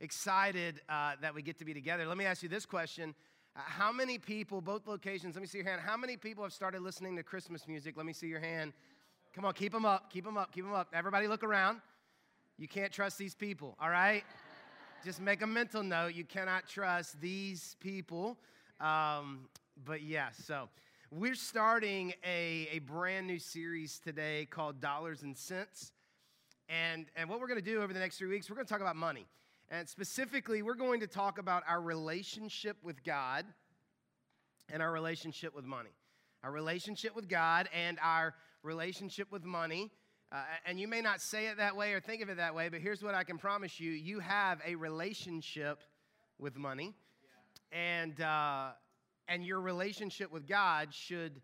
excited uh, that we get to be together. Let me ask you this question. Uh, how many people, both locations, let me see your hand. How many people have started listening to Christmas music? Let me see your hand. Come on, keep them up, keep them up, keep them up. Everybody look around. You can't trust these people, all right? Just make a mental note. You cannot trust these people. Um, but yeah, so we're starting a, a brand new series today called Dollars and Sense. And, and what we're going to do over the next three weeks, we're going to talk about money. And specifically, we're going to talk about our relationship with God and our relationship with money. Our relationship with God and our relationship with money. Uh, and you may not say it that way or think of it that way, but here's what I can promise you you have a relationship with money. And, uh, and your relationship with God should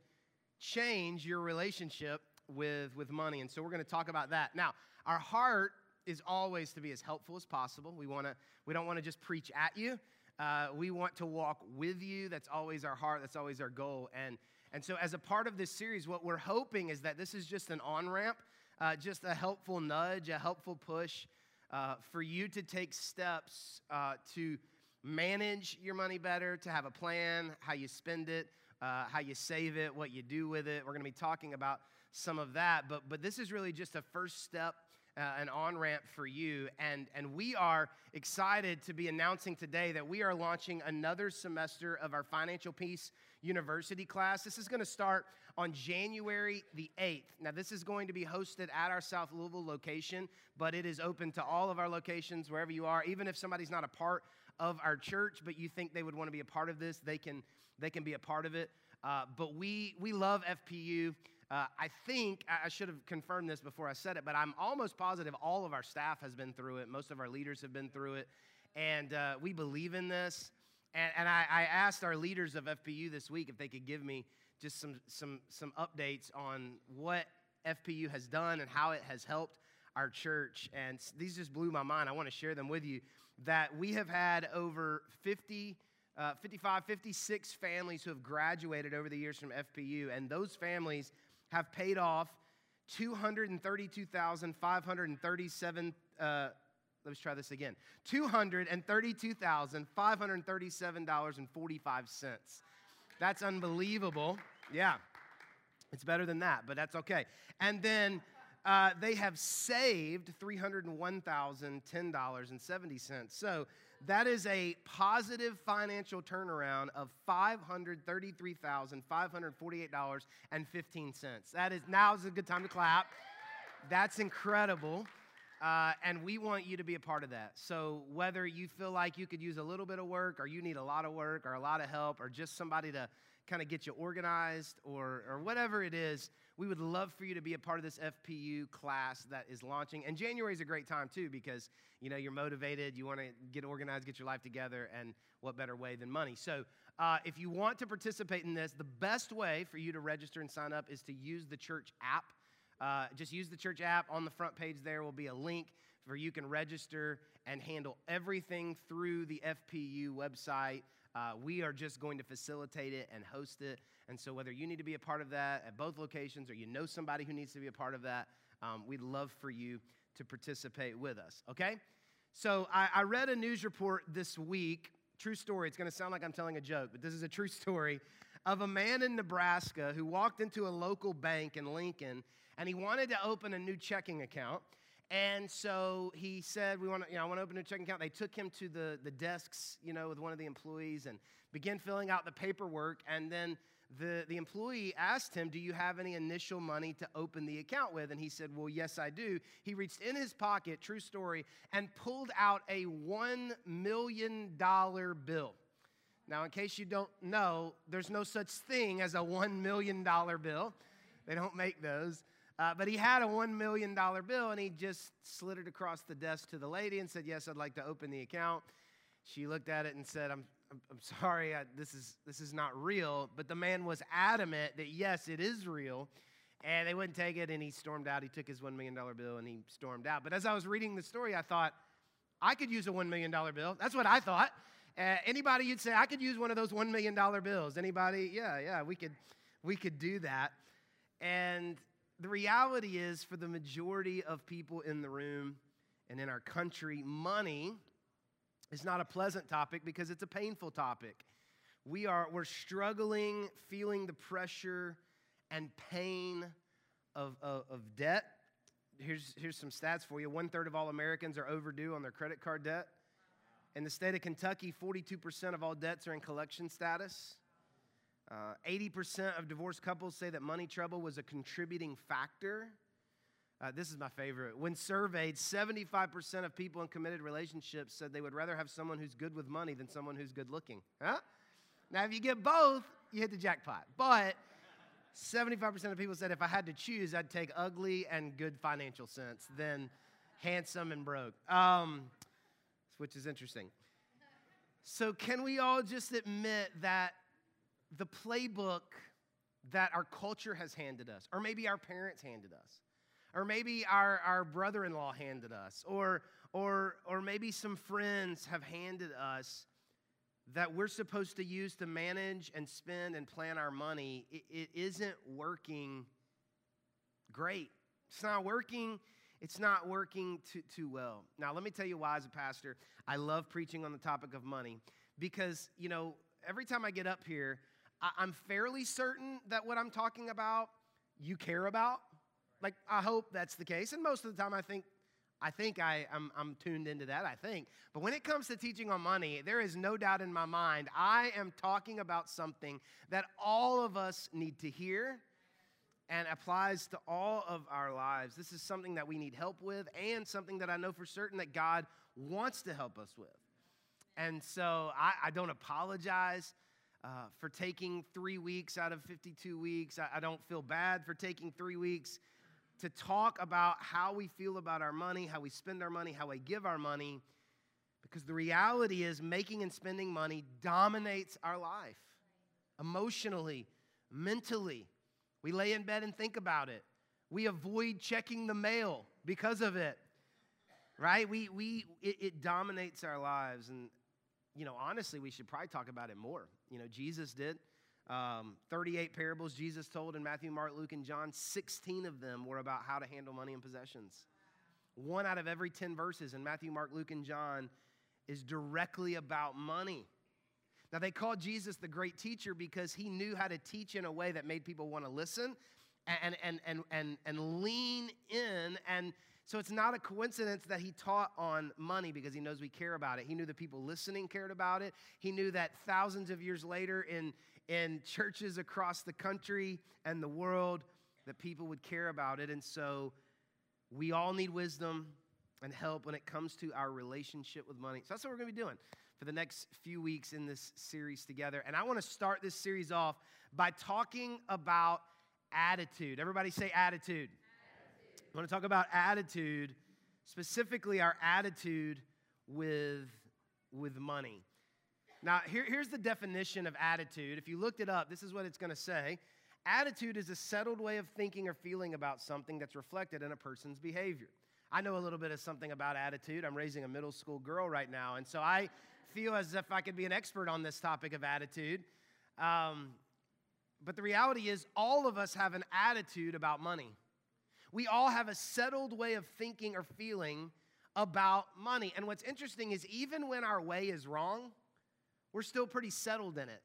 change your relationship with, with money. And so we're going to talk about that. Now, our heart is always to be as helpful as possible. We, wanna, we don't want to just preach at you. Uh, we want to walk with you. That's always our heart. That's always our goal. And, and so, as a part of this series, what we're hoping is that this is just an on ramp, uh, just a helpful nudge, a helpful push uh, for you to take steps uh, to manage your money better, to have a plan, how you spend it, uh, how you save it, what you do with it. We're going to be talking about some of that. But, but this is really just a first step uh, an on ramp for you. And, and we are excited to be announcing today that we are launching another semester of our Financial Peace University class. This is going to start on January the 8th. Now, this is going to be hosted at our South Louisville location, but it is open to all of our locations, wherever you are. Even if somebody's not a part of our church, but you think they would want to be a part of this, they can, they can be a part of it. Uh, but we, we love FPU. Uh, I think, I should have confirmed this before I said it, but I'm almost positive all of our staff has been through it. Most of our leaders have been through it. And uh, we believe in this. And, and I, I, asked our leaders of FPU this week if they could give me just some, some, some updates on what FPU has done and how it has helped our church. And these just blew my mind. I want to share them with you that we have had over 50. Uh, 55, 56 families who have graduated over the years from FPU, and those families have paid off 232,537 uh, let's try this again $232,537.45. That's unbelievable. Yeah, it's better than that, but that's okay. And then uh, they have saved $301,010.70. So that is a positive financial turnaround of $533,548.15. That is now is a good time to clap. That's incredible. Uh, and we want you to be a part of that. So, whether you feel like you could use a little bit of work, or you need a lot of work, or a lot of help, or just somebody to kind of get you organized, or, or whatever it is, we would love for you to be a part of this FPU class that is launching. And January is a great time too because you know you're motivated, you want to get organized, get your life together, and what better way than money? So uh, if you want to participate in this, the best way for you to register and sign up is to use the church app. Uh, just use the church app. On the front page there will be a link where you can register and handle everything through the FPU website. Uh, we are just going to facilitate it and host it. And so, whether you need to be a part of that at both locations or you know somebody who needs to be a part of that, um, we'd love for you to participate with us, okay? So, I, I read a news report this week, true story. It's gonna sound like I'm telling a joke, but this is a true story of a man in Nebraska who walked into a local bank in Lincoln and he wanted to open a new checking account. And so he said, "We want to, you know, I want to open a checking account." They took him to the the desks, you know, with one of the employees, and began filling out the paperwork. And then the the employee asked him, "Do you have any initial money to open the account with?" And he said, "Well, yes, I do." He reached in his pocket, true story, and pulled out a one million dollar bill. Now, in case you don't know, there's no such thing as a one million dollar bill. They don't make those. Uh, but he had a $1 million bill and he just slid it across the desk to the lady and said, Yes, I'd like to open the account. She looked at it and said, I'm, I'm, I'm sorry, I, this, is, this is not real. But the man was adamant that, yes, it is real. And they wouldn't take it and he stormed out. He took his $1 million bill and he stormed out. But as I was reading the story, I thought, I could use a $1 million bill. That's what I thought. Uh, anybody you'd say, I could use one of those $1 million bills. Anybody? Yeah, yeah, we could, we could do that. And the reality is, for the majority of people in the room and in our country, money is not a pleasant topic because it's a painful topic. We are we're struggling, feeling the pressure and pain of, of, of debt. Here's, here's some stats for you. One third of all Americans are overdue on their credit card debt. In the state of Kentucky, 42% of all debts are in collection status. Uh, 80% of divorced couples say that money trouble was a contributing factor. Uh, this is my favorite. When surveyed, 75% of people in committed relationships said they would rather have someone who's good with money than someone who's good looking. Huh? Now, if you get both, you hit the jackpot. But 75% of people said if I had to choose, I'd take ugly and good financial sense than handsome and broke, um, which is interesting. So, can we all just admit that the playbook that our culture has handed us, or maybe our parents handed us, or maybe our, our brother in law handed us, or, or, or maybe some friends have handed us, that we're supposed to use to manage and spend and plan our money, it, it isn't working great. It's not working. It's not working too, too well. Now, let me tell you why, as a pastor, I love preaching on the topic of money because, you know, every time I get up here, I'm fairly certain that what I'm talking about you care about. Like, I hope that's the case. And most of the time, I think I think I, I'm, I'm tuned into that, I think. But when it comes to teaching on money, there is no doubt in my mind, I am talking about something that all of us need to hear and applies to all of our lives. This is something that we need help with and something that I know for certain that God wants to help us with. And so I, I don't apologize. Uh, for taking three weeks out of 52 weeks. I, I don't feel bad for taking three weeks to talk about how we feel about our money, how we spend our money, how we give our money, because the reality is making and spending money dominates our life emotionally, mentally. We lay in bed and think about it. We avoid checking the mail because of it. Right? We, we, it, it dominates our lives. And, you know, honestly, we should probably talk about it more. You know, Jesus did. Um, 38 parables Jesus told in Matthew, Mark, Luke, and John. 16 of them were about how to handle money and possessions. One out of every 10 verses in Matthew, Mark, Luke, and John is directly about money. Now, they called Jesus the great teacher because he knew how to teach in a way that made people want to listen and, and, and, and, and lean in. And so it's not a coincidence that he taught on money because he knows we care about it. He knew the people listening cared about it. He knew that thousands of years later in, in churches across the country and the world that people would care about it. And so we all need wisdom and help when it comes to our relationship with money. So that's what we're going to be doing for the next few weeks in this series together. And I want to start this series off by talking about attitude. Everybody say attitude. I want to talk about attitude, specifically our attitude with, with money. Now, here, here's the definition of attitude. If you looked it up, this is what it's going to say Attitude is a settled way of thinking or feeling about something that's reflected in a person's behavior. I know a little bit of something about attitude. I'm raising a middle school girl right now, and so I feel as if I could be an expert on this topic of attitude. Um, but the reality is, all of us have an attitude about money. We all have a settled way of thinking or feeling about money. And what's interesting is, even when our way is wrong, we're still pretty settled in it.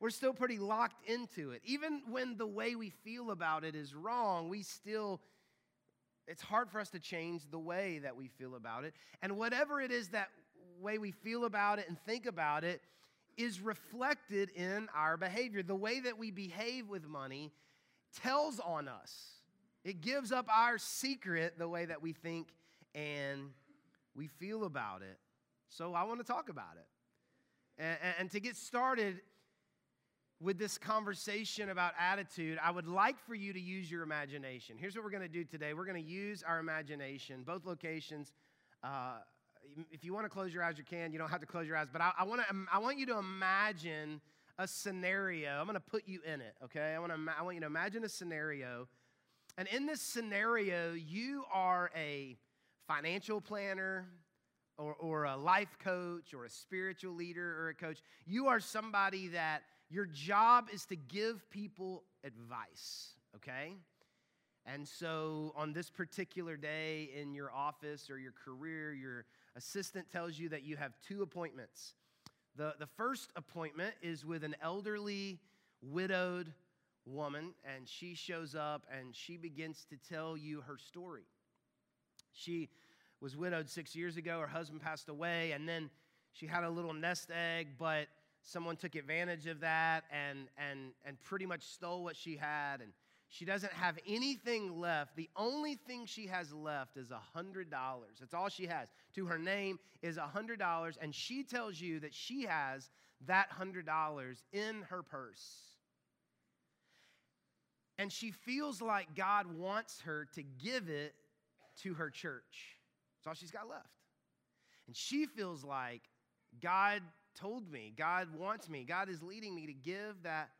We're still pretty locked into it. Even when the way we feel about it is wrong, we still, it's hard for us to change the way that we feel about it. And whatever it is that way we feel about it and think about it is reflected in our behavior. The way that we behave with money tells on us, it gives up our secret the way that we think and we feel about it. So I want to talk about it. And, and, to get started with this conversation about attitude, I would like for you to use your imagination. Here's what we're going to do today we're going to use our imagination, both locations. Uh, if you want to close your eyes, you can. You don't have to close your eyes, but I, I, wanna, I want you to imagine a scenario. I'm going to put you in it, okay? I, wanna, I want you to imagine a scenario. And in this scenario, you are a financial planner, or, or a life coach or a spiritual leader or a coach. You are somebody that your job is to give people advice, okay? And so on this particular day in your office or your career, you're assistant tells you that you have two appointments. The, the first appointment is with an elderly, widowed woman, and she shows up and she begins to tell you her story. She was widowed six years ago, her husband passed away, and then she had a little nest egg, but someone took advantage of that and, and, and pretty much stole what she had. And she doesn't have anything left. The only thing she has left is $100. That's all she has. To her name is $100. And she tells you that she has that $100 in her purse. And she feels like God wants her to give it to her church. That's all she's got left. And she feels like God told me, God wants me, God is leading me to give that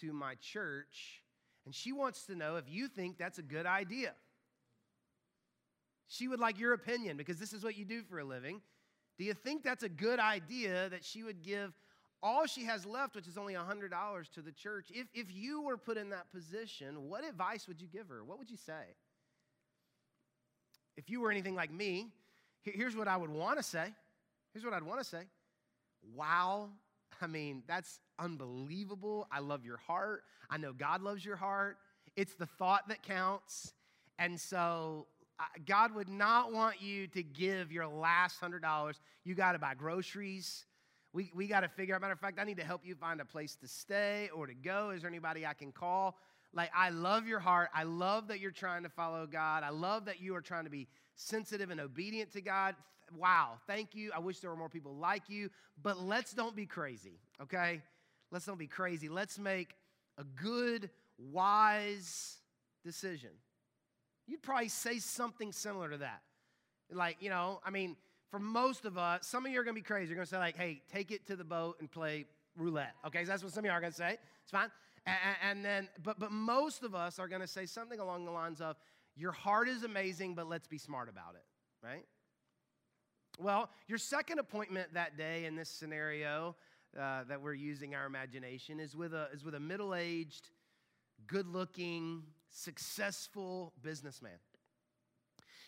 to my church. And she wants to know if you think that's a good idea. She would like your opinion because this is what you do for a living. Do you think that's a good idea that she would give all she has left, which is only $100 to the church? If, if you were put in that position, what advice would you give her? What would you say? If you were anything like me, here's what I would want to say. Here's what I'd want to say Wow. I mean, that's unbelievable. I love your heart. I know God loves your heart. It's the thought that counts. And so, God would not want you to give your last $100. You got to buy groceries. We, we got to figure out. Matter of fact, I need to help you find a place to stay or to go. Is there anybody I can call? Like, I love your heart. I love that you're trying to follow God. I love that you are trying to be sensitive and obedient to God wow, thank you. I wish there were more people like you, but let's don't be crazy, okay? Let's don't be crazy. Let's make a good, wise decision. You'd probably say something similar to that. Like, you know, I mean, for most of us, some of you are gonna be crazy. You're gonna say, like, hey, take it to the boat and play roulette. Okay, so that's what some of you are gonna say. It's fine. And, and then, but but most of us are gonna say something along the lines of, your heart is amazing, but let's be smart about it, right? Well, your second appointment that day in this scenario uh, that we're using our imagination is with a, is with a middle aged, good looking, successful businessman.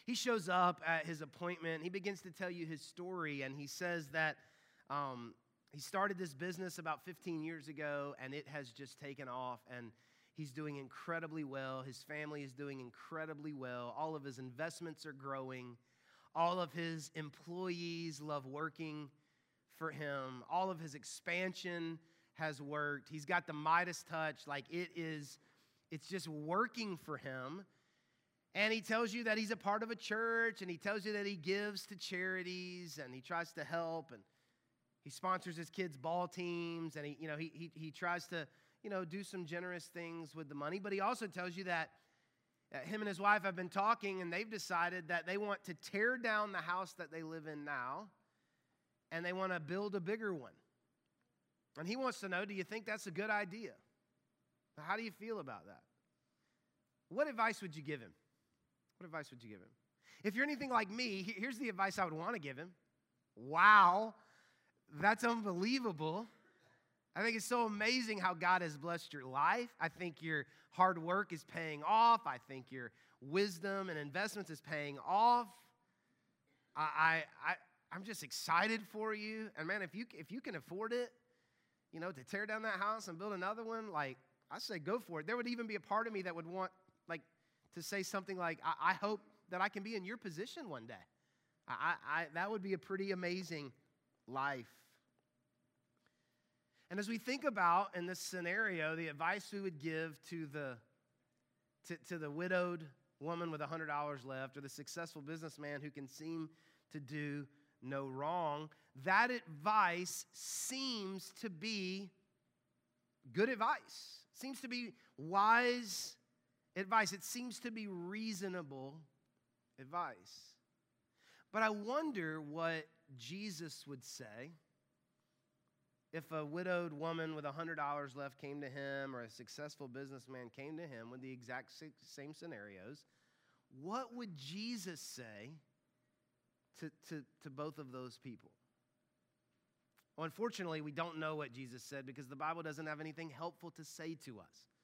He shows up at his appointment. He begins to tell you his story, and he says that um, he started this business about 15 years ago, and it has just taken off. And he's doing incredibly well. His family is doing incredibly well. All of his investments are growing. All of his employees love working for him. All of his expansion has worked. He's got the Midas touch. Like it is, it's just working for him. And he tells you that he's a part of a church and he tells you that he gives to charities and he tries to help and he sponsors his kids' ball teams and he, you know, he, he, he tries to, you know, do some generous things with the money. But he also tells you that uh, him and his wife have been talking, and they've decided that they want to tear down the house that they live in now and they want to build a bigger one. And he wants to know do you think that's a good idea? How do you feel about that? What advice would you give him? What advice would you give him? If you're anything like me, here's the advice I would want to give him. Wow, that's unbelievable. I think it's so amazing how God has blessed your life. I think your hard work is paying off. I think your wisdom and investments is paying off. I, I, I, am just excited for you. And man, if you, if you can afford it, you know, to tear down that house and build another one, like, I say go for it. There would even be a part of me that would want, like, to say something like, I, I hope that I can be in your position one day. I, I, that would be a pretty amazing life. And as we think about in this scenario, the advice we would give to the, to, to the widowed woman with $100 left or the successful businessman who can seem to do no wrong, that advice seems to be good advice, seems to be wise advice, it seems to be reasonable advice. But I wonder what Jesus would say if a widowed woman with $100 left came to him or a successful businessman came to him with the exact same scenarios, what would Jesus say to, to, to both of those people? Well, unfortunately, we don't know what Jesus said because the Bible doesn't have anything helpful to say to us.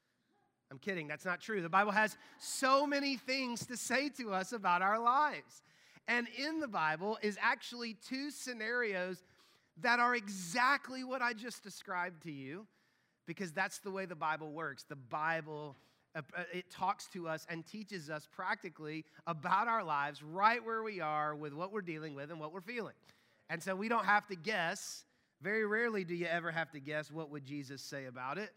I'm kidding, that's not true. The Bible has so many things to say to us about our lives. And in the Bible is actually two scenarios that are exactly what I just described to you because that's the way the Bible works. The Bible uh, uh, it talks to us and teaches us practically about our lives right where we are with what we're dealing with and what we're feeling. And so we don't have to guess. Very rarely do you ever have to guess what would Jesus say about it.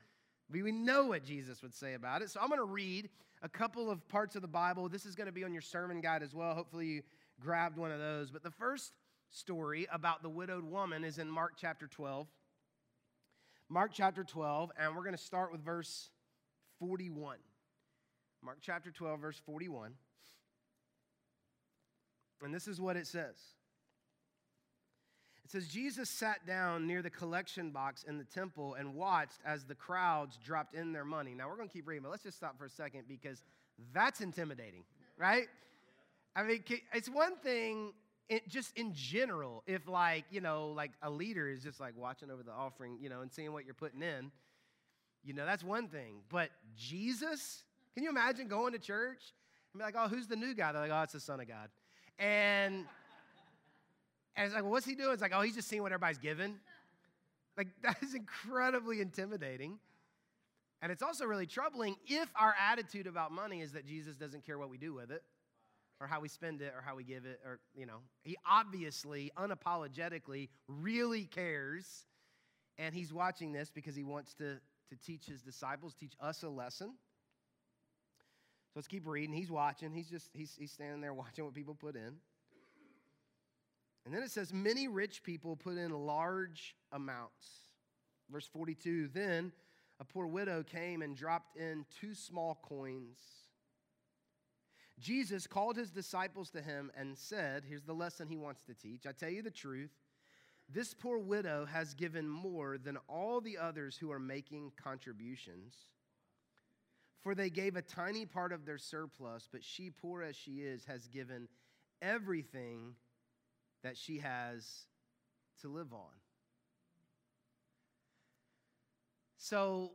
We know what Jesus would say about it. So I'm going to read a couple of parts of the Bible. This is going to be on your sermon guide as well. Hopefully you grabbed one of those. But the first story about the widowed woman is in Mark chapter 12. Mark chapter 12, and we're going to start with verse 41. Mark chapter 12, verse 41. And this is what it says. It says, Jesus sat down near the collection box in the temple and watched as the crowds dropped in their money. Now, we're going to keep reading, but let's just stop for a second because that's intimidating, right? I mean, it's one thing it, just in general, if like, you know, like a leader is just like watching over the offering, you know, and seeing what you're putting in, you know, that's one thing. But Jesus, can you imagine going to church and be like, oh, who's the new guy? They're like, oh, it's the Son of God. And, and it's like, well, what's he doing? It's like, oh, he's just seeing what everybody's given. Like, that is incredibly intimidating. And it's also really troubling if our attitude about money is that Jesus doesn't care what we do with it or how we spend it or how we give it or, you know, he obviously, unapologetically, really cares. And he's watching this because he wants to to teach his disciples, teach us a lesson. So let's keep reading. He's watching. He's just, he's, he's standing there watching what people put in. And then it says, many rich people put in large amounts. Verse 42 Then a poor widow came and dropped in two small coins. Jesus called his disciples to him and said, Here's the lesson he wants to teach. I tell you the truth. This poor widow has given more than all the others who are making contributions. For they gave a tiny part of their surplus, but she, poor as she is, has given everything that she has to live on. So,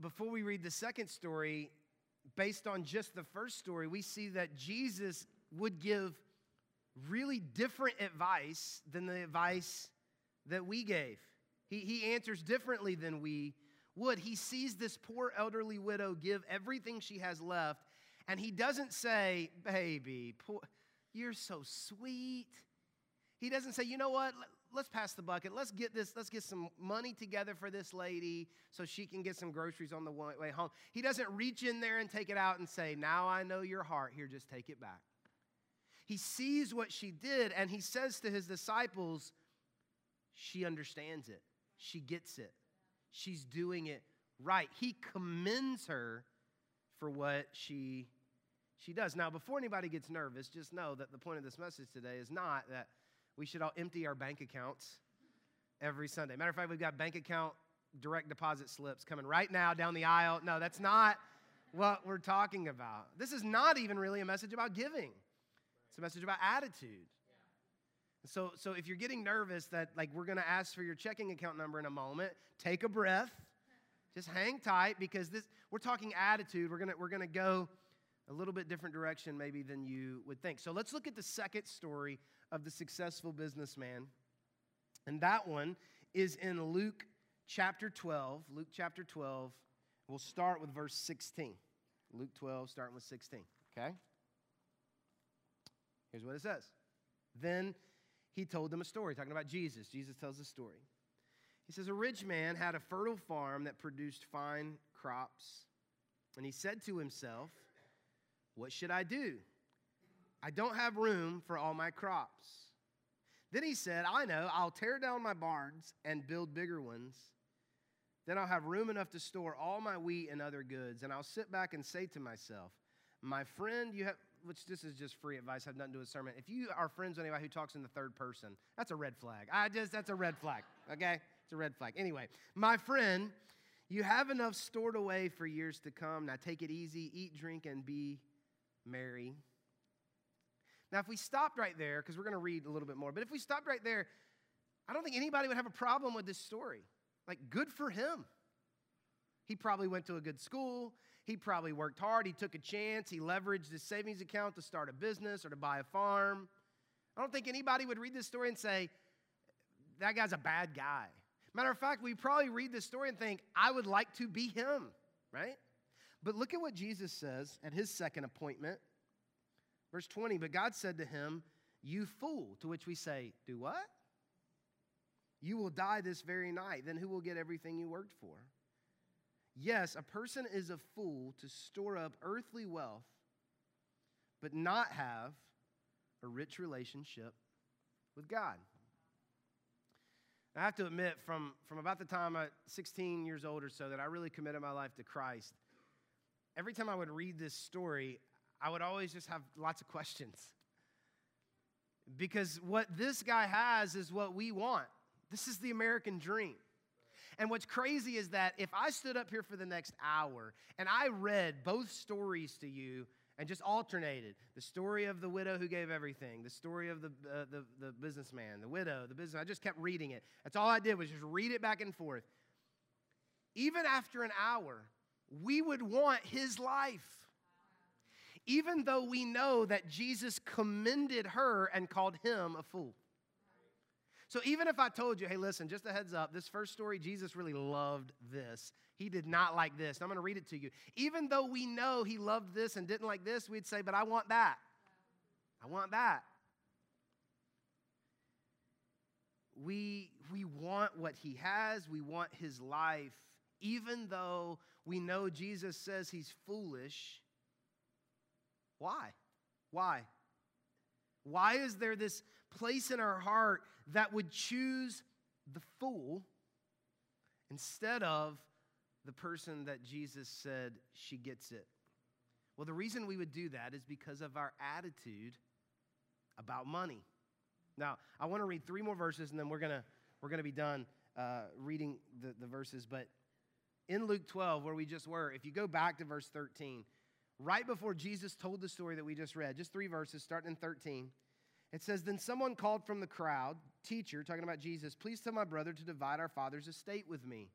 before we read the second story, based on just the first story, we see that Jesus would give really different advice than the advice that we gave. He, he answers differently than we would. He sees this poor elderly widow give everything she has left, and he doesn't say, Baby, poor, you're so sweet. He doesn't say, You know what? Let's pass the bucket. Let's get this, let's get some money together for this lady so she can get some groceries on the way home. He doesn't reach in there and take it out and say, Now I know your heart. Here, just take it back. He sees what she did and he says to his disciples, She understands it. She gets it. She's doing it right. He commends her for what she she does. Now, before anybody gets nervous, just know that the point of this message today is not that we should all empty our bank accounts every Sunday. Matter of fact, we've got bank account direct deposit slips coming right now down the aisle. No, that's not what we're talking about. This is not even really a message about giving. It's a message about attitude. So, so if you're getting nervous that like we're going to ask for your checking account number in a moment, take a breath. Just hang tight because this we're talking attitude. We're going to we're going to go a little bit different direction maybe than you would think. So let's look at the second story of the successful businessman. And that one is in Luke chapter 12. Luke chapter 12. We'll start with verse 16. Luke 12 starting with 16, okay? Here's what it says. Then he told them a story, talking about Jesus. Jesus tells a story. He says, A rich man had a fertile farm that produced fine crops. And he said to himself, What should I do? I don't have room for all my crops. Then he said, I know, I'll tear down my barns and build bigger ones. Then I'll have room enough to store all my wheat and other goods. And I'll sit back and say to myself, My friend, you have which this is just free advice, have nothing to do with sermon. If you are friends with anybody who talks in the third person, that's a red flag. I just, that's a red flag, okay? It's a red flag. Anyway, my friend, you have enough stored away for years to come. Now take it easy, eat, drink, and be merry. Now, if we stopped right there, because we're going to read a little bit more, but if we stopped right there, I don't think anybody would have a problem with this story. Like, good for him. He probably went to a good school. He probably worked hard. He took a chance. He leveraged his savings account to start a business or to buy a farm. I don't think anybody would read this story and say, that guy's a bad guy. Matter of fact, we probably read this story and think, I would like to be him, right? But look at what Jesus says at his second appointment. Verse 20, but God said to him, You fool, to which we say, Do what? You will die this very night. Then who will get everything you worked for? Yes, a person is a fool to store up earthly wealth, but not have a rich relationship with God. I have to admit, from, from about the time I'm 16 years old or so, that I really committed my life to Christ, every time I would read this story, I would always just have lots of questions. Because what this guy has is what we want. This is the American dream. And what's crazy is that if I stood up here for the next hour and I read both stories to you and just alternated the story of the widow who gave everything, the story of the, uh, the, the businessman, the widow, the business, I just kept reading it. That's all I did was just read it back and forth. Even after an hour, we would want his life. Even though we know that Jesus commended her and called him a fool. So even if I told you, hey, listen, just a heads up, this first story, Jesus really loved this. He did not like this. I'm going to read it to you. Even though we know he loved this and didn't like this, we'd say, but I want that. I want that. We, we want what he has, we want his life, even though we know Jesus says he's foolish. Why? Why? Why is there this place in our heart that would choose the fool instead of the person that Jesus said she gets it? Well, the reason we would do that is because of our attitude about money. Now, I want to read three more verses and then we're going to we're to be done uh, reading the, the verses. But in Luke 12, where we just were, if you go back to verse 13, right before Jesus told the story that we just read, just three verses, starting in 13. It says, Then someone called from the crowd, Teacher, talking about Jesus, please tell my brother to divide our father's estate with me.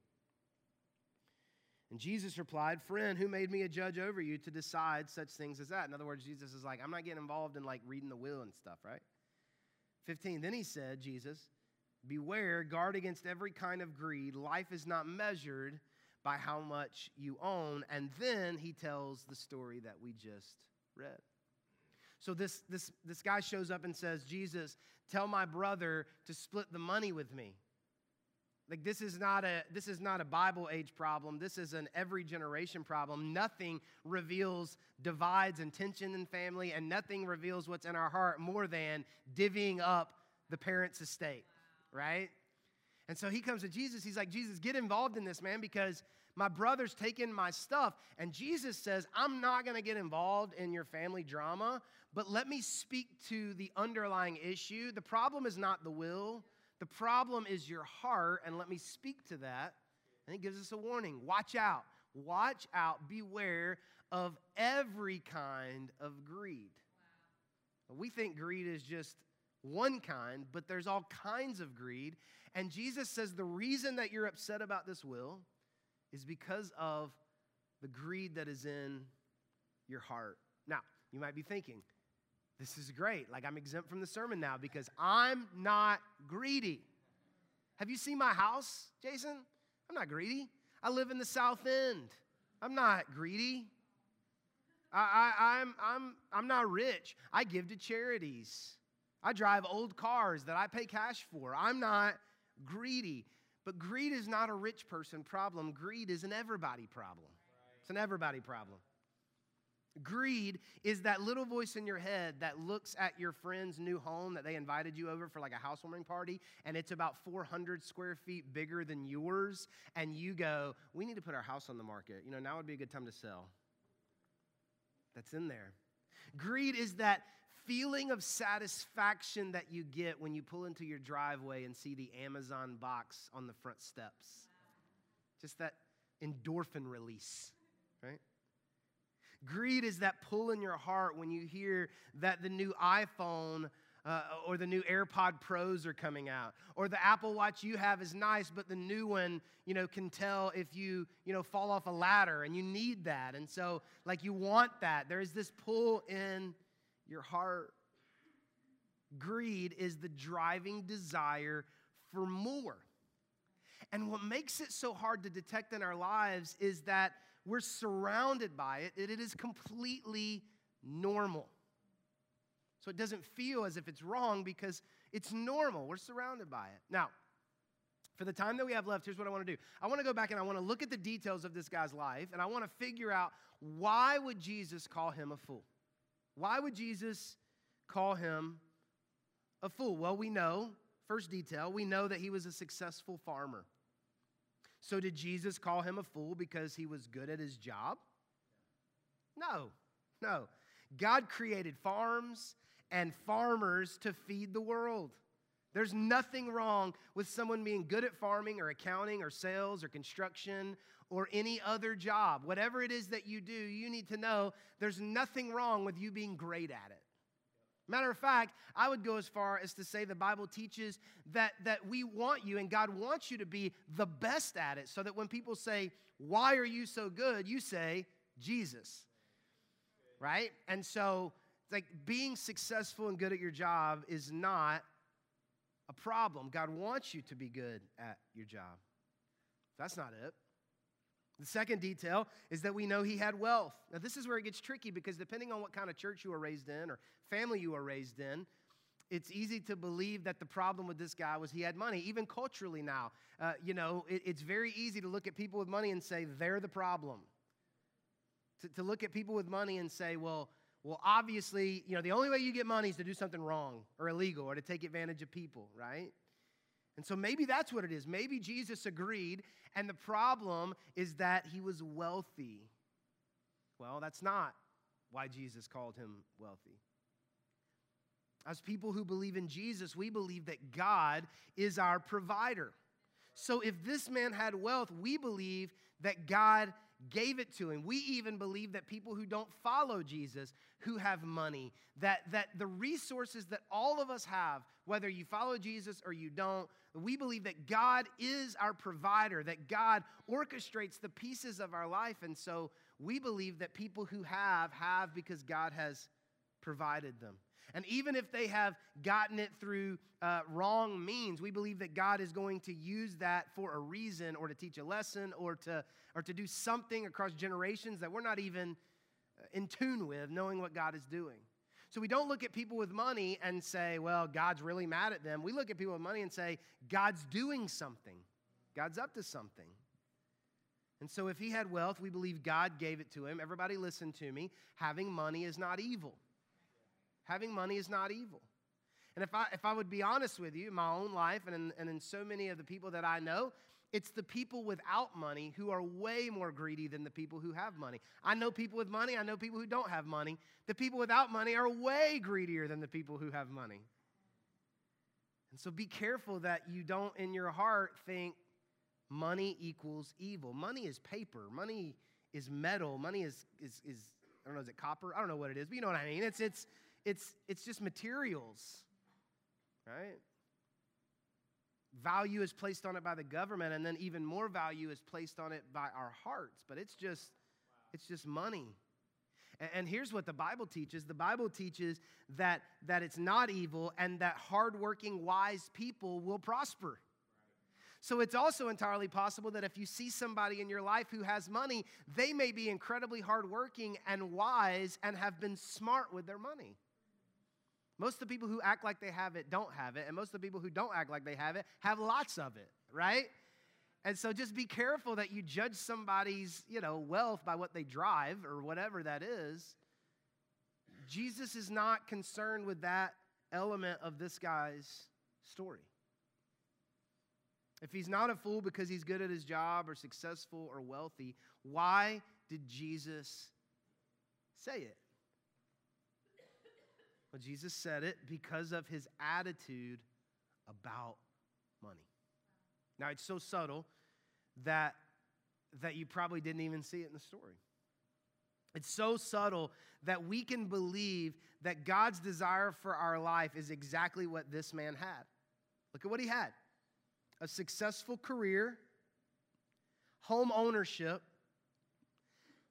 And Jesus replied, Friend, who made me a judge over you to decide such things as that? In other words, Jesus is like, I'm not getting involved in like reading the will and stuff, right? 15. Then he said, Jesus, Beware, guard against every kind of greed. Life is not measured by how much you own. And then he tells the story that we just read. So this, this, this guy shows up and says, Jesus, tell my brother to split the money with me. Like this is not a this is not a Bible age problem. This is an every generation problem. Nothing reveals divides and tension in family, and nothing reveals what's in our heart more than divvying up the parents' estate, right? And so he comes to Jesus. He's like, Jesus, get involved in this, man, because my brother's taking my stuff. And Jesus says, I'm not going to get involved in your family drama, but let me speak to the underlying issue. The problem is not the will, the problem is your heart. And let me speak to that. And he gives us a warning watch out. Watch out. Beware of every kind of greed. Wow. We think greed is just one kind, but there's all kinds of greed. And Jesus says the reason that you're upset about this will is because of the greed that is in your heart. Now, you might be thinking, this is great. Like, I'm exempt from the sermon now because I'm not greedy. Have you seen my house, Jason? I'm not greedy. I live in the South End. I'm not greedy. I, I, I'm, I'm, I'm not rich. I give to charities. I drive old cars that I pay cash for. I'm not greedy. But greed is not a rich person problem. Greed is an everybody problem. It's an everybody problem. Greed is that little voice in your head that looks at your friend's new home that they invited you over for like a housewarming party, and it's about 400 square feet bigger than yours, and you go, We need to put our house on the market. You know, now would be a good time to sell. That's in there. Greed is that feeling of satisfaction that you get when you pull into your driveway and see the Amazon box on the front steps. Just that endorphin release, right? Greed is that pull in your heart when you hear that the new iPhone uh, or the new AirPod Pros are coming out, or the Apple Watch you have is nice, but the new one, you know, can tell if you, you know, fall off a ladder and you need that. And so, like, you want that. There is this pull in your heart. Greed is the driving desire for more. And what makes it so hard to detect in our lives is that we're surrounded by it, it is completely normal. So it doesn't feel as if it's wrong because it's normal. We're surrounded by it. Now, for the time that we have left, here's what I want to do. I want to go back and I want to look at the details of this guy's life and I want to figure out why would Jesus call him a fool? Why would Jesus call him a fool? Well, we know, first detail, we know that he was a successful farmer. So did Jesus call him a fool because he was good at his job? No. No. God created farms and farmers to feed the world. There's nothing wrong with someone being good at farming or accounting or sales or construction or any other job. Whatever it is that you do, you need to know there's nothing wrong with you being great at it. Matter of fact, I would go as far as to say the Bible teaches that, that we want you and God wants you to be the best at it so that when people say, Why are you so good? you say, Jesus. Right? And so like being successful and good at your job is not a problem. God wants you to be good at your job. That's not it. The second detail is that we know he had wealth. Now, this is where it gets tricky because depending on what kind of church you were raised in or family you were raised in, it's easy to believe that the problem with this guy was he had money. Even culturally now, uh, you know, it, it's very easy to look at people with money and say they're the problem. To, to look at people with money and say, well, well, obviously, you know, the only way you get money is to do something wrong or illegal or to take advantage of people, right? And so maybe that's what it is. Maybe Jesus agreed, and the problem is that he was wealthy. Well, that's not why Jesus called him wealthy. As people who believe in Jesus, we believe that God is our provider. So if this man had wealth, we believe that God gave it to him. We even believe that people who don't follow Jesus, who have money, that, that the resources that all of us have, whether you follow Jesus or you don't, we believe that God is our provider, that God orchestrates the pieces of our life. And so we believe that people who have, have because God has provided them. And even if they have gotten it through uh, wrong means, we believe that God is going to use that for a reason or to teach a lesson or to, or to do something across generations that we're not even uh, in tune with, knowing what God is doing. So we don't look at people with money and say, well, God's really mad at them. We look at people with money and say, God's doing something, God's up to something. And so if he had wealth, we believe God gave it to him. Everybody listen to me. Having money is not evil. Having money is not evil. And if I, if I would be honest with you, in my own life and in, and in so many of the people that I know, it's the people without money who are way more greedy than the people who have money. I know people with money, I know people who don't have money. The people without money are way greedier than the people who have money. And so be careful that you don't, in your heart, think money equals evil. Money is paper, money is metal, money is, is, is I don't know, is it copper? I don't know what it is, but you know what I mean. It's, it's, it's, it's just materials, right? Value is placed on it by the government, and then even more value is placed on it by our hearts. But it's just, it's just money. And, here's what the Bible teaches the Bible teaches that, that it's not evil and that hardworking, wise people will prosper. So it's also entirely possible that if you see somebody in your life who has money, they may be incredibly hardworking and wise and have been smart with their money. Most of the people who act like they have it don't have it, and most of the people who don't act like they have it have lots of it, right? And so just be careful that you judge somebody's, you know, wealth by what they drive or whatever that is. Jesus is not concerned with that element of this guy's story. If he's not a fool because he's good at his job or successful or wealthy, why did Jesus say it? Jesus said it because of his attitude about money. Now, it's so subtle that, that you probably didn't even see it in the story. It's so subtle that we can believe that God's desire for our life is exactly what this man had. Look at what he had a successful career, home ownership,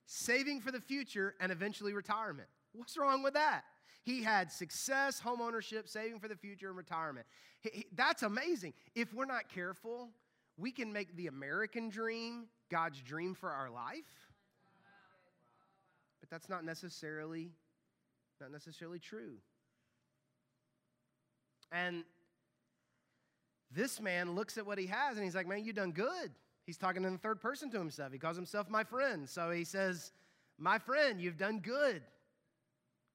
saving for the future, and eventually retirement. What's wrong with that? He had success, home ownership, saving for the future, and retirement. That's amazing. If we're not careful, we can make the American dream God's dream for our life. But that's not necessarily not necessarily true. And this man looks at what he has and he's like, Man, you've done good. He's talking in the third person to himself. He calls himself my friend. So he says, My friend, you've done good.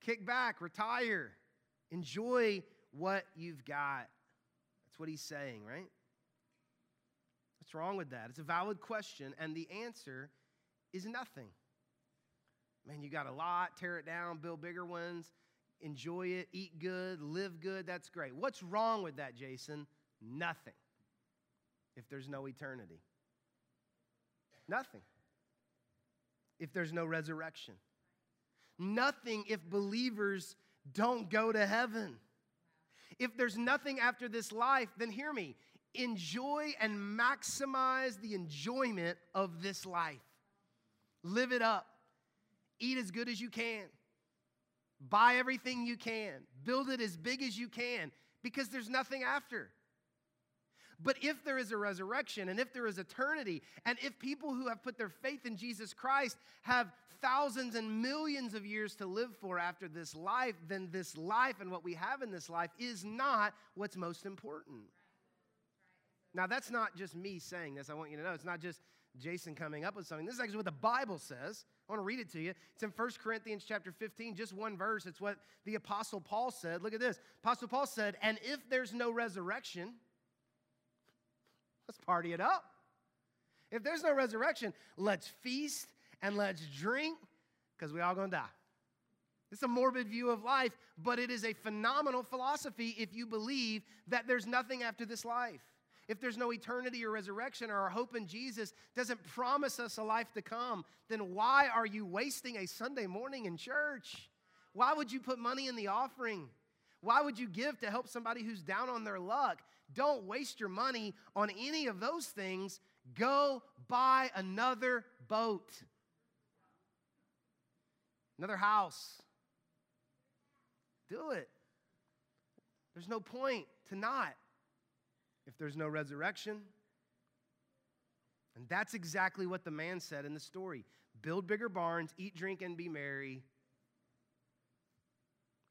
Kick back, retire, enjoy what you've got. That's what he's saying, right? What's wrong with that? It's a valid question, and the answer is nothing. Man, you got a lot, tear it down, build bigger ones, enjoy it, eat good, live good. That's great. What's wrong with that, Jason? Nothing. If there's no eternity, nothing. If there's no resurrection, nothing if believers don't go to heaven. If there's nothing after this life, then hear me enjoy and maximize the enjoyment of this life. Live it up. Eat as good as you can. Buy everything you can. Build it as big as you can because there's nothing after. But if there is a resurrection and if there is eternity, and if people who have put their faith in Jesus Christ have thousands and millions of years to live for after this life, then this life and what we have in this life is not what's most important. Now, that's not just me saying this. I want you to know it's not just Jason coming up with something. This is actually what the Bible says. I want to read it to you. It's in 1 Corinthians chapter 15, just one verse. It's what the Apostle Paul said. Look at this. Apostle Paul said, And if there's no resurrection, let's party it up. If there's no resurrection, let's feast and let's drink because we all gonna die. It's a morbid view of life, but it is a phenomenal philosophy if you believe that there's nothing after this life if there's no eternity or resurrection or our hope in Jesus doesn't promise us a life to come, then why are you wasting a Sunday morning in church? Why would you put money in the offering? Why would you give to help somebody who's down on their luck? Don't waste your money on any of those things. Go buy another boat, another house. Do it. There's no point to not if there's no resurrection? And that's exactly what the man said in the story build bigger barns, eat, drink, and be merry.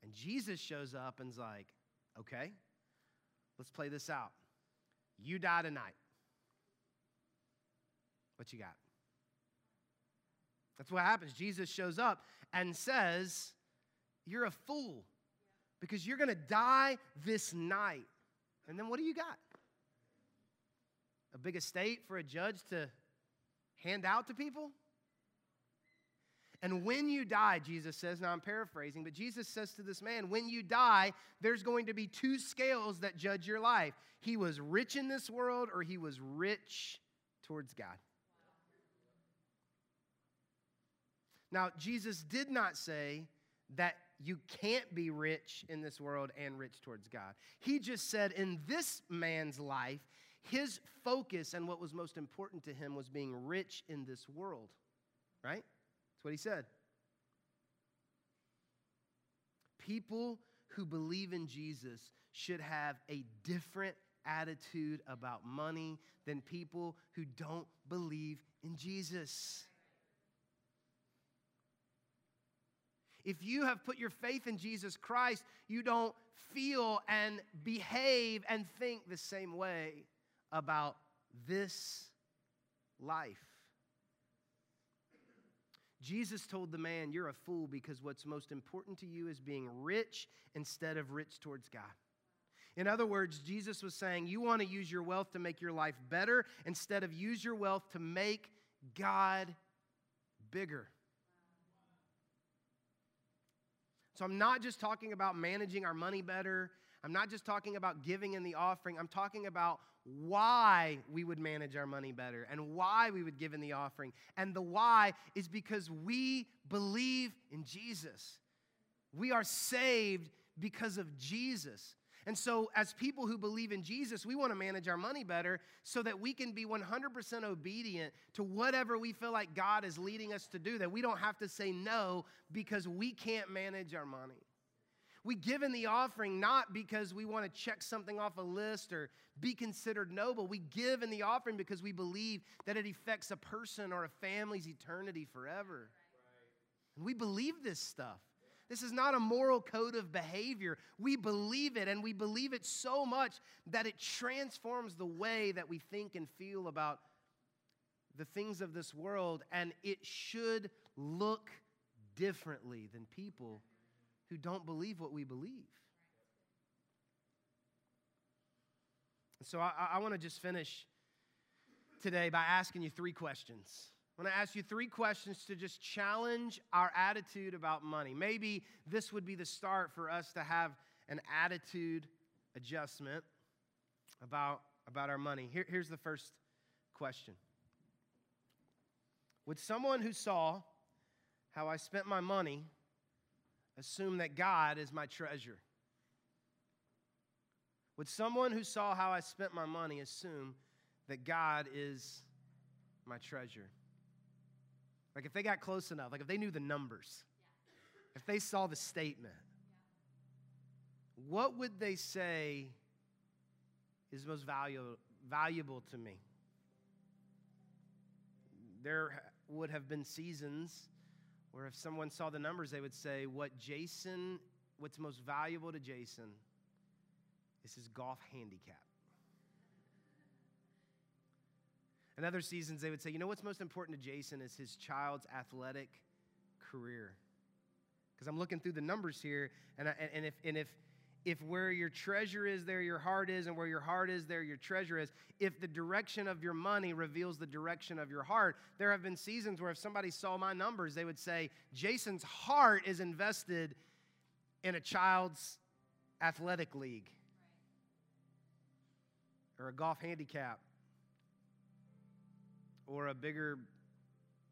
And Jesus shows up and's like, okay, let's play this out. You die tonight. What you got? That's what happens. Jesus shows up and says, You're a fool because you're going to die this night. And then what do you got? a big estate for a judge to hand out to people? And when you die, Jesus says, now I'm paraphrasing, but Jesus says to this man, when you die, there's going to be two scales that judge your life. He was rich in this world or he was rich towards God. Now, Jesus did not say that you can't be rich in this world and rich towards God. He just said in this man's life, his focus and what was most important to him was being rich in this world, right? That's what he said. People who believe in Jesus should have a different attitude about money than people who don't believe in Jesus. If you have put your faith in Jesus Christ, you don't feel and behave and think the same way about this life. Jesus told the man, You're a fool because what's most important to you is being rich instead of rich towards God. In other words, Jesus was saying, You want to use your wealth to make your life better instead of use your wealth to make God bigger. So I'm not just talking about managing our money better I'm not just talking about giving in the offering, I'm talking about why we would manage our money better and why we would give in the offering. And the why is because we believe in Jesus. We are saved because of Jesus. And so, as people who believe in Jesus, we want to manage our money better so that we can be 100% obedient to whatever we feel like God is leading us to do, that we don't have to say no because we can't manage our money. We give in the offering not because we want to check something off a list or be considered noble. We give in the offering because we believe that it affects a person or a family's eternity forever. And we believe this stuff. This is not a moral code of behavior. We believe it, and we believe it so much that it transforms the way that we think and feel about the things of this world, and it should look differently than people who don't believe what we believe. So I, I want to just finish today by asking you three questions. I want to ask you three questions to just challenge our attitude about money. Maybe this would be the start for us to have an attitude adjustment about, about our money. Here, here's the first question Would someone who saw how I spent my money assume that God is my treasure? Would someone who saw how I spent my money assume that God is my treasure? Like if they got close enough, like if they knew the numbers, if they saw the statement, what would they say is most valuable, valuable to me? There would have been seasons where if someone saw the numbers, they would say, What Jason, what's most valuable to Jason is his golf handicap. In other seasons, they would say, you know what's most important to Jason is his child's athletic career. Because I'm looking through the numbers here, and, I, and, if, and if, if where your treasure is, there your heart is, and where your heart is, there your treasure is, if the direction of your money reveals the direction of your heart, there have been seasons where if somebody saw my numbers, they would say, Jason's heart is invested in a child's athletic league or a golf handicap or a bigger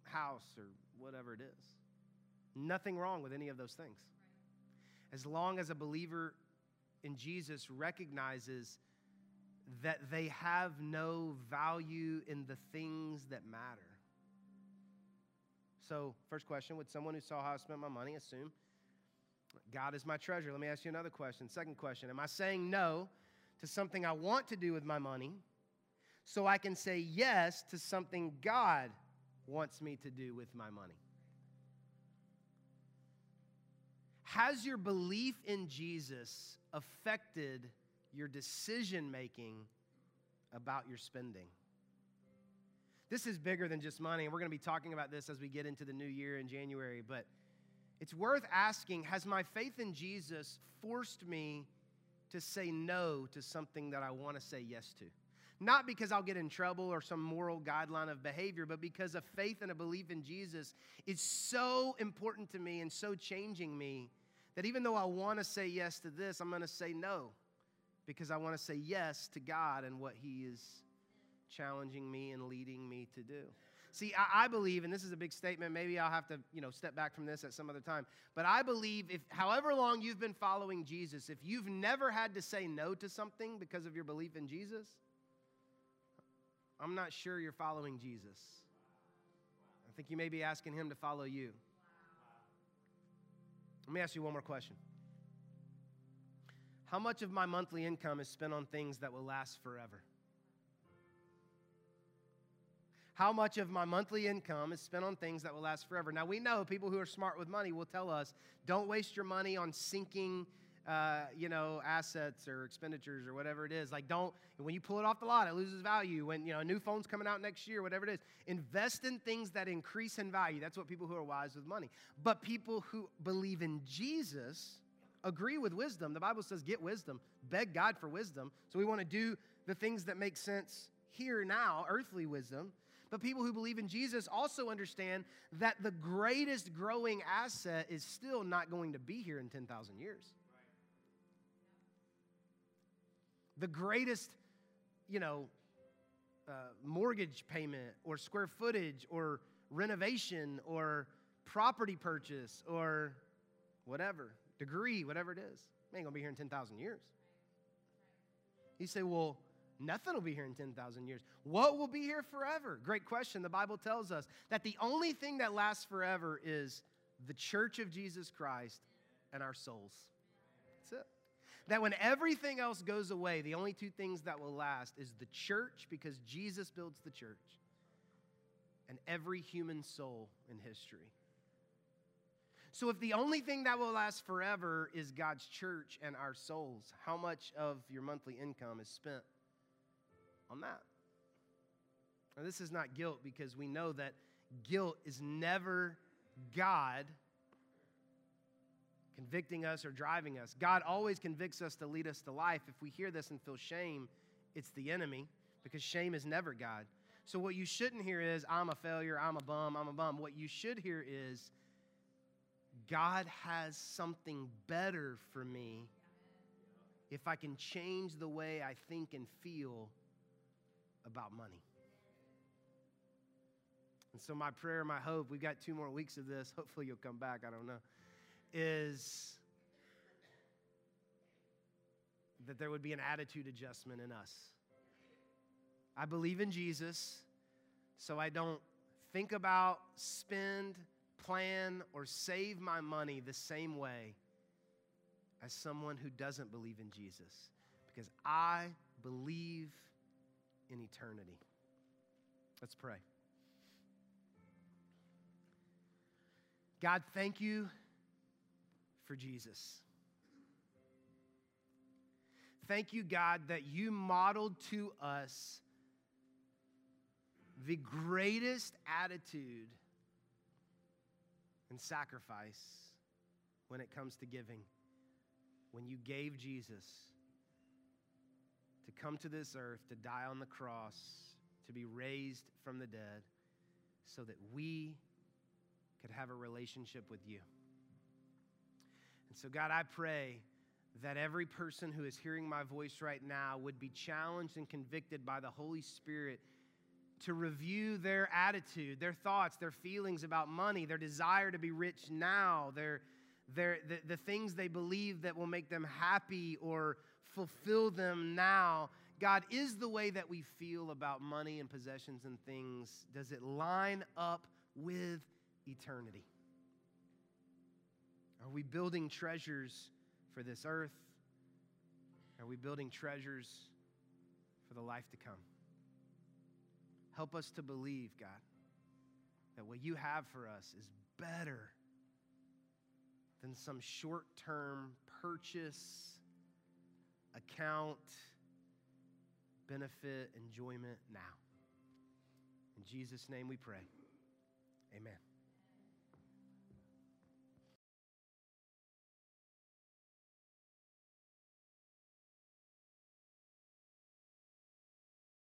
house or whatever it is. Nothing wrong with any of those things. As long as a believer in Jesus recognizes that they have no value in the things that matter. So, first question Would someone who saw how I spent my money assume God is my treasure? Let me ask you another question. Second question Am I saying no to something I want to do with my money so I can say yes to something God wants me to do with my money. Has your belief in Jesus affected your decision making about your spending? This is bigger than just money, and we're going to be talking about this as we get into the new year in January, but it's worth asking Has my faith in Jesus forced me to say no to something that I want to say yes to? Not because I'll get in trouble or some moral guideline of behavior, but because a faith and a belief in Jesus is so important to me and so changing me that even though I want to say yes to this, I'm going to say no because I want to say yes to God and what He is challenging me and leading me to do. See, I, I, believe, and this is a big statement, maybe I'll have to, you know, step back from this at some other time, but I believe if however long you've been following Jesus, if you've never had to say no to something because of your belief in Jesus, I'm not sure you're following Jesus. I think you may be asking him to follow you. Let me ask you one more question. How much of my monthly income is spent on things that will last forever? How much of my monthly income is spent on things that will last forever? Now, we know people who are smart with money will tell us don't waste your money on sinking uh, you know, assets or expenditures or whatever it is. Like, don't, when you pull it off the lot, it loses value. When, you know, a new phone's coming out next year, whatever it is, invest in things that increase in value. That's what people who are wise with money. But people who believe in Jesus agree with wisdom. The Bible says, get wisdom, beg God for wisdom. So we want to do the things that make sense here now, earthly wisdom. But people who believe in Jesus also understand that the greatest growing asset is still not going to be here in 10,000 years. The greatest, you know, uh, mortgage payment or square footage or renovation or property purchase or whatever, degree, whatever it is. I ain't gonna be here in 10,000 years. You say, well, nothing will be here in 10,000 years. What will be here forever? Great question. The Bible tells us that the only thing that lasts forever is the church of Jesus Christ and our souls. That's it. That when everything else goes away, the only two things that will last is the church, because Jesus builds the church, and every human soul in history. So, if the only thing that will last forever is God's church and our souls, how much of your monthly income is spent on that? Now, this is not guilt because we know that guilt is never God convicting us or driving us. God always convicts us to lead us to life. If we hear this and feel shame, it's the enemy because shame is never God. So, what you shouldn't hear is, I'm a failure, I'm a bum, I'm a bum. What you should hear is, God has something better for me if I can change the way I think and feel about money. And so, my prayer, my hope, we've got two more weeks of this. Hopefully, you'll come back. I don't know is that there would be an attitude adjustment in us. I believe in Jesus, so I don't think about, spend, plan, or save my money the same way as someone who doesn't believe in Jesus, because I believe in eternity. Let's pray. God, thank you for Jesus. Thank you, God, that you modeled to us the greatest attitude and sacrifice when it comes to giving. When you gave Jesus to come to this earth, to die on the cross, to be raised from the dead, so that we could have a relationship with you. And so, God, I pray that every person who is hearing my voice right now would be challenged and convicted by the Holy Spirit to review their attitude, their thoughts, their feelings about money, their desire to be rich now, their, their, the, the things they believe that will make them happy or fulfill them now. God, is the way that we feel about money and possessions and things, does it line up with eternity? Are we building treasures for this earth? Are we building treasures for the life to come? Help us to believe, God, that what you have for us is better than some short term purchase, account, benefit, enjoyment now. In Jesus' name we pray. Amen.